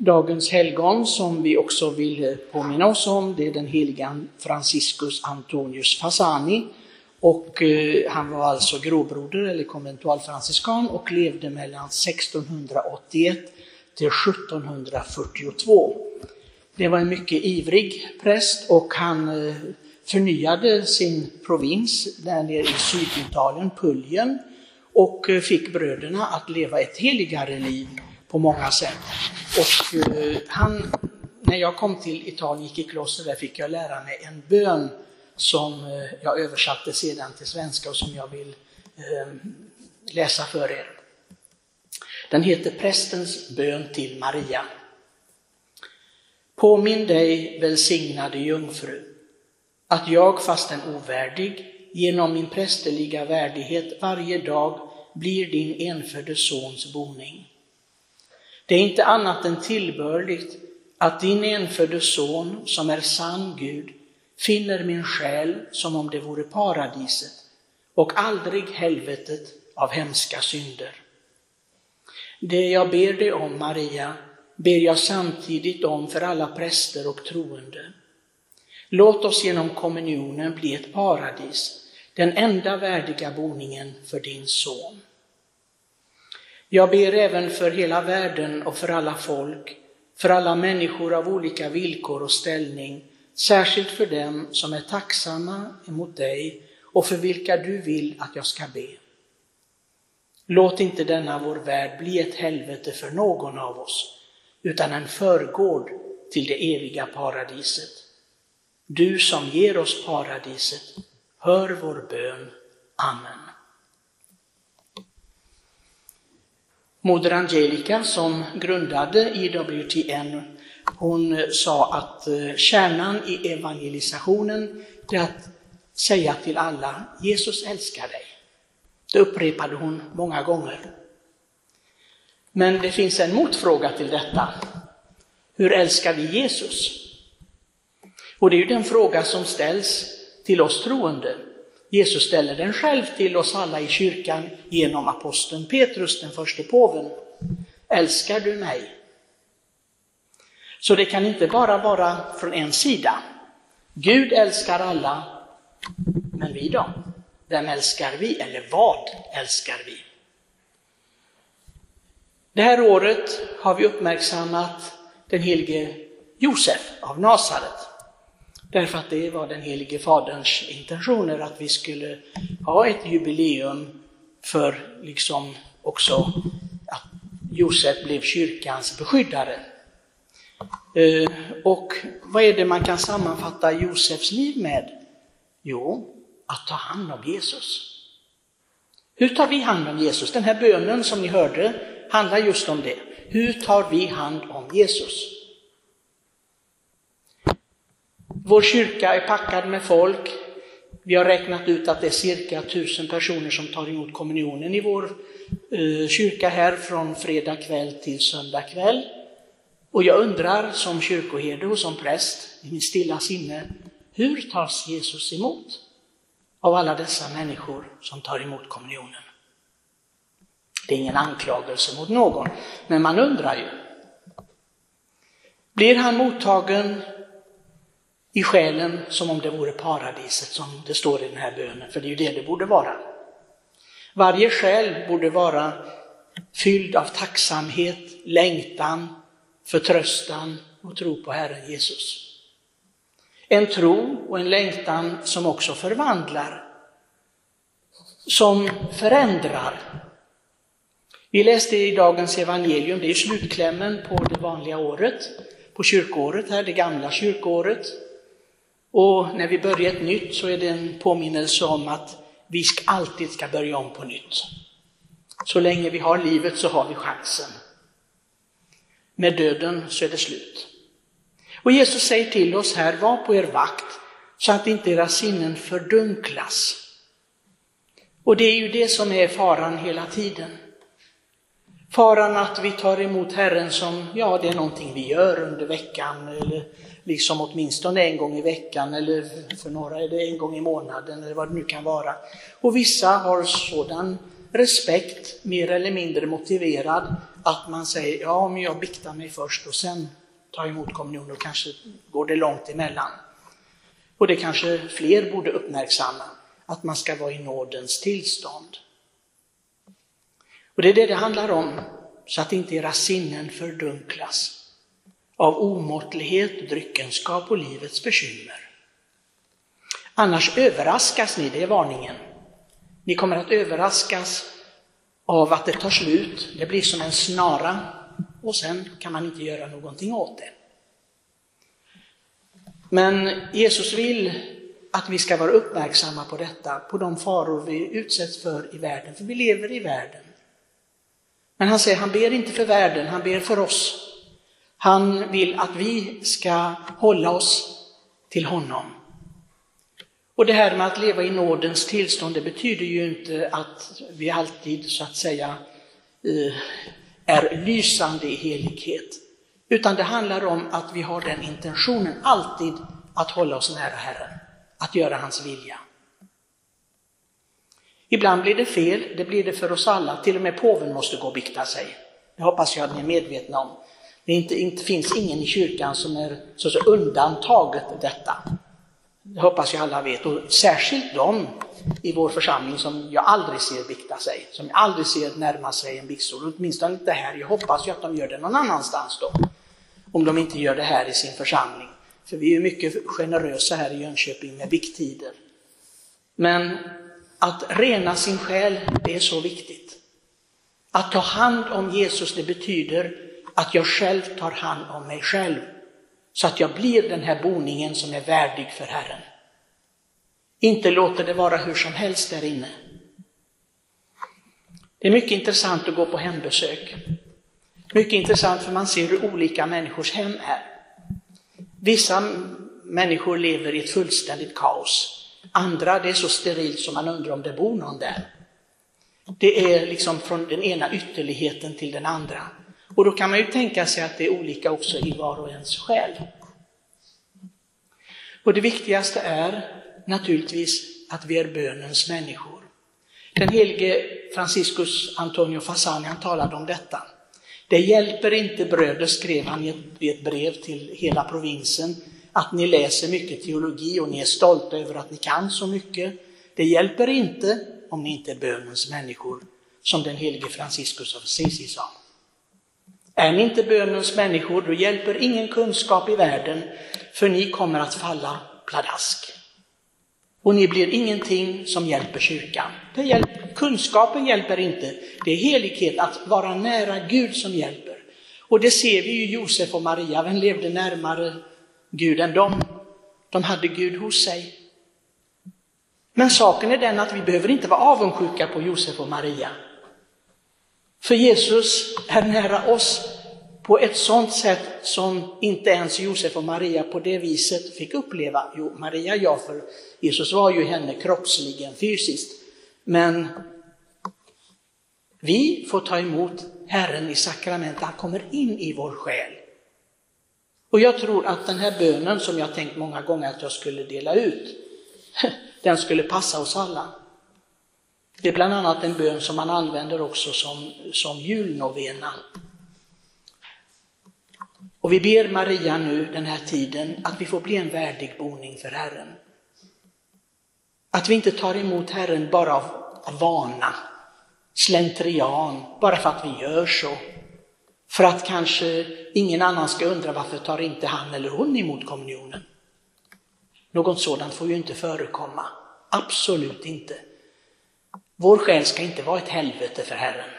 Dagens helgon som vi också vill påminna oss om, det är den heliga Franciscus Antonius Fasani. Och eh, han var alltså gråbroder eller konventualfranciskan och levde mellan 1681 till 1742. Det var en mycket ivrig präst och han eh, förnyade sin provins där nere i Syditalien, Puljen, och eh, fick bröderna att leva ett heligare liv på många sätt. Och eh, han, när jag kom till Italien, gick i kloster, där fick jag lära mig en bön som eh, jag översatte sedan till svenska och som jag vill eh, läsa för er. Den heter Prästens bön till Maria. Påminn dig, välsignade jungfru, att jag, fastän ovärdig, genom min prästerliga värdighet varje dag blir din enfödde sons boning. Det är inte annat än tillbörligt att din enfödde son, som är sann Gud, finner min själ som om det vore paradiset och aldrig helvetet av hemska synder. Det jag ber dig om, Maria, ber jag samtidigt om för alla präster och troende. Låt oss genom kommunionen bli ett paradis, den enda värdiga boningen för din son. Jag ber även för hela världen och för alla folk, för alla människor av olika villkor och ställning, särskilt för dem som är tacksamma emot dig och för vilka du vill att jag ska be. Låt inte denna vår värld bli ett helvete för någon av oss, utan en förgård till det eviga paradiset. Du som ger oss paradiset, hör vår bön. Amen. Moder Angelica som grundade IWTN, hon sa att eh, kärnan i evangelisationen är att säga till alla, Jesus älskar dig. Det upprepade hon många gånger. Men det finns en motfråga till detta. Hur älskar vi Jesus? Och det är ju den fråga som ställs till oss troende. Jesus ställer den själv till oss alla i kyrkan genom aposteln Petrus, den första påven. Älskar du mig? Så det kan inte bara vara från en sida. Gud älskar alla, men vi då? Vem älskar vi? Eller vad älskar vi? Det här året har vi uppmärksammat den helige Josef av Nasaret. Därför att det var den helige faderns intentioner att vi skulle ha ett jubileum för liksom också att Josef blev kyrkans beskyddare. Eh, och vad är det man kan sammanfatta Josefs liv med? Jo, att ta hand om Jesus. Hur tar vi hand om Jesus? Den här bönen som ni hörde handlar just om det. Hur tar vi hand om Jesus? Vår kyrka är packad med folk. Vi har räknat ut att det är cirka tusen personer som tar emot kommunionen i vår eh, kyrka här från fredag kväll till söndag kväll. Och jag undrar som kyrkoherde och som präst i min stilla sinne, hur tas Jesus emot av alla dessa människor som tar emot kommunionen? Det är ingen anklagelse mot någon, men man undrar ju. Blir han mottagen i själen som om det vore paradiset som det står i den här bönen, för det är ju det det borde vara. Varje själ borde vara fylld av tacksamhet, längtan, förtröstan och tro på Herren Jesus. En tro och en längtan som också förvandlar, som förändrar. Vi läste i dagens evangelium, det är slutklämmen på det vanliga året, på kyrkåret här, det gamla kyrkåret. Och när vi börjar ett nytt så är det en påminnelse om att vi alltid ska börja om på nytt. Så länge vi har livet så har vi chansen. Med döden så är det slut. Och Jesus säger till oss här, var på er vakt så att inte era sinnen fördunklas. Och det är ju det som är faran hela tiden. Faran att vi tar emot Herren som, ja det är någonting vi gör under veckan eller liksom åtminstone en gång i veckan eller för några är det en gång i månaden eller vad det nu kan vara. Och vissa har sådan respekt, mer eller mindre motiverad, att man säger ja, men jag biktar mig först och sen tar emot kommunion och kanske går det långt emellan. Och det kanske fler borde uppmärksamma, att man ska vara i nådens tillstånd. Och det är det det handlar om, så att inte era sinnen fördunklas av omåttlighet, dryckenskap och livets bekymmer. Annars överraskas ni, det är varningen. Ni kommer att överraskas av att det tar slut, det blir som en snara och sen kan man inte göra någonting åt det. Men Jesus vill att vi ska vara uppmärksamma på detta, på de faror vi utsätts för i världen, för vi lever i världen. Men han säger, han ber inte för världen, han ber för oss. Han vill att vi ska hålla oss till honom. Och det här med att leva i nådens tillstånd, det betyder ju inte att vi alltid så att säga eh, är lysande i helighet. Utan det handlar om att vi har den intentionen alltid att hålla oss nära Herren, att göra hans vilja. Ibland blir det fel, det blir det för oss alla, till och med påven måste gå och bikta sig. Det hoppas jag att ni är medvetna om. Det inte, inte finns ingen i kyrkan som är så, så undantaget detta. Det hoppas jag alla vet, och särskilt de i vår församling som jag aldrig ser bikta sig, som jag aldrig ser närma sig en biktstol, åtminstone inte här. Jag hoppas ju att de gör det någon annanstans då, om de inte gör det här i sin församling. För vi är mycket generösa här i Jönköping med bikttider. Men att rena sin själ, det är så viktigt. Att ta hand om Jesus, det betyder att jag själv tar hand om mig själv. Så att jag blir den här boningen som är värdig för Herren. Inte låter det vara hur som helst där inne. Det är mycket intressant att gå på hembesök. Mycket intressant för man ser hur olika människors hem är. Vissa människor lever i ett fullständigt kaos. Andra, det är så sterilt som man undrar om det bor någon där. Det är liksom från den ena ytterligheten till den andra. Och då kan man ju tänka sig att det är olika också i var och ens själ. Och det viktigaste är naturligtvis att vi är bönens människor. Den helige Franciscus Antonio Fasani han talade om detta. Det hjälper inte bröder, skrev han i ett brev till hela provinsen, att ni läser mycket teologi och ni är stolta över att ni kan så mycket. Det hjälper inte om ni inte är bönens människor, som den helige Franciscus av Assisi sa. Är ni inte bönens människor, då hjälper ingen kunskap i världen, för ni kommer att falla pladask. Och ni blir ingenting som hjälper kyrkan. Det hjälper, kunskapen hjälper inte, det är helighet, att vara nära Gud som hjälper. Och det ser vi ju Josef och Maria, vem levde närmare Gud än dem? De hade Gud hos sig. Men saken är den att vi behöver inte vara avundsjuka på Josef och Maria. För Jesus är nära oss på ett sådant sätt som inte ens Josef och Maria på det viset fick uppleva. Jo, Maria ja, för Jesus var ju henne kroppsligen, fysiskt. Men vi får ta emot Herren i sakramentet, han kommer in i vår själ. Och jag tror att den här bönen som jag tänkt många gånger att jag skulle dela ut, den skulle passa oss alla. Det är bland annat en bön som man använder också som, som julnovena. Och vi ber Maria nu den här tiden att vi får bli en värdig boning för Herren. Att vi inte tar emot Herren bara av, av vana, slentrian, bara för att vi gör så. För att kanske ingen annan ska undra varför tar inte han eller hon emot kommunionen. Något sådant får ju inte förekomma. Absolut inte. Vår själ ska inte vara ett helvete för Herren.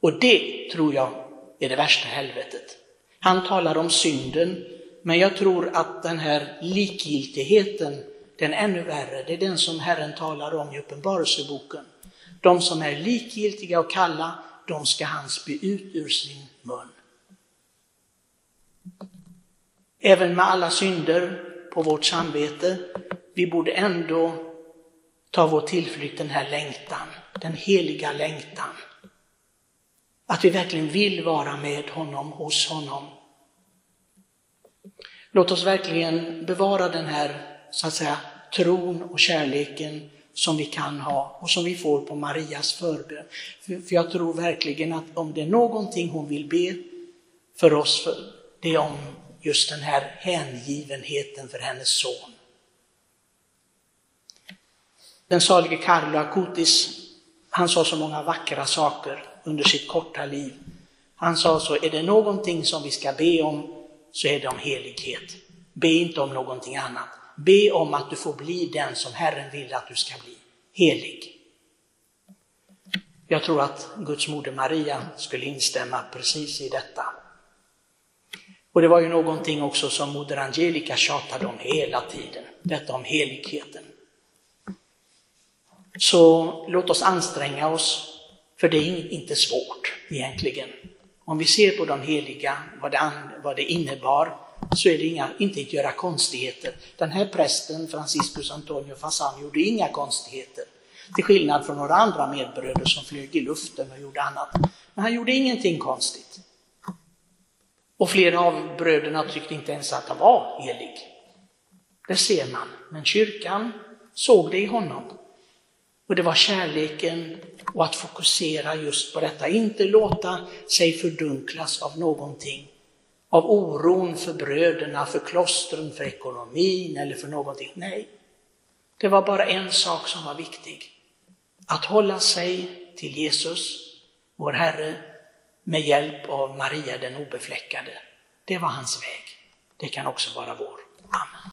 Och det tror jag är det värsta helvetet. Han talar om synden, men jag tror att den här likgiltigheten, den är ännu värre. Det är den som Herren talar om i Uppenbarelseboken. De som är likgiltiga och kalla, de ska han spy ut ur sin mun. Även med alla synder på vårt samvete, vi borde ändå ta vår tillflykt den här längtan, den heliga längtan. Att vi verkligen vill vara med honom, hos honom. Låt oss verkligen bevara den här, så att säga, tron och kärleken som vi kan ha och som vi får på Marias förbön. För jag tror verkligen att om det är någonting hon vill be för oss, för, det är om just den här hängivenheten för hennes son. Den salige Carlo Acutis, han sa så många vackra saker under sitt korta liv. Han sa så, är det någonting som vi ska be om så är det om helighet. Be inte om någonting annat. Be om att du får bli den som Herren vill att du ska bli, helig. Jag tror att Guds moder Maria skulle instämma precis i detta. Och det var ju någonting också som moder Angelica tjatade om hela tiden, detta om heligheten. Så låt oss anstränga oss, för det är inte svårt egentligen. Om vi ser på de heliga, vad det, vad det innebar, så är det inga, inte att göra konstigheter. Den här prästen, Franciscus Antonio Fassan, gjorde inga konstigheter. Till skillnad från några andra medbröder som flög i luften och gjorde annat. Men han gjorde ingenting konstigt. Och flera av bröderna tyckte inte ens att han var helig. Det ser man. Men kyrkan såg det i honom. Och det var kärleken och att fokusera just på detta, inte låta sig fördunklas av någonting. Av oron för bröderna, för klostren, för ekonomin eller för någonting. Nej, det var bara en sak som var viktig. Att hålla sig till Jesus, vår Herre, med hjälp av Maria den obefläckade. Det var hans väg. Det kan också vara vår. Amen.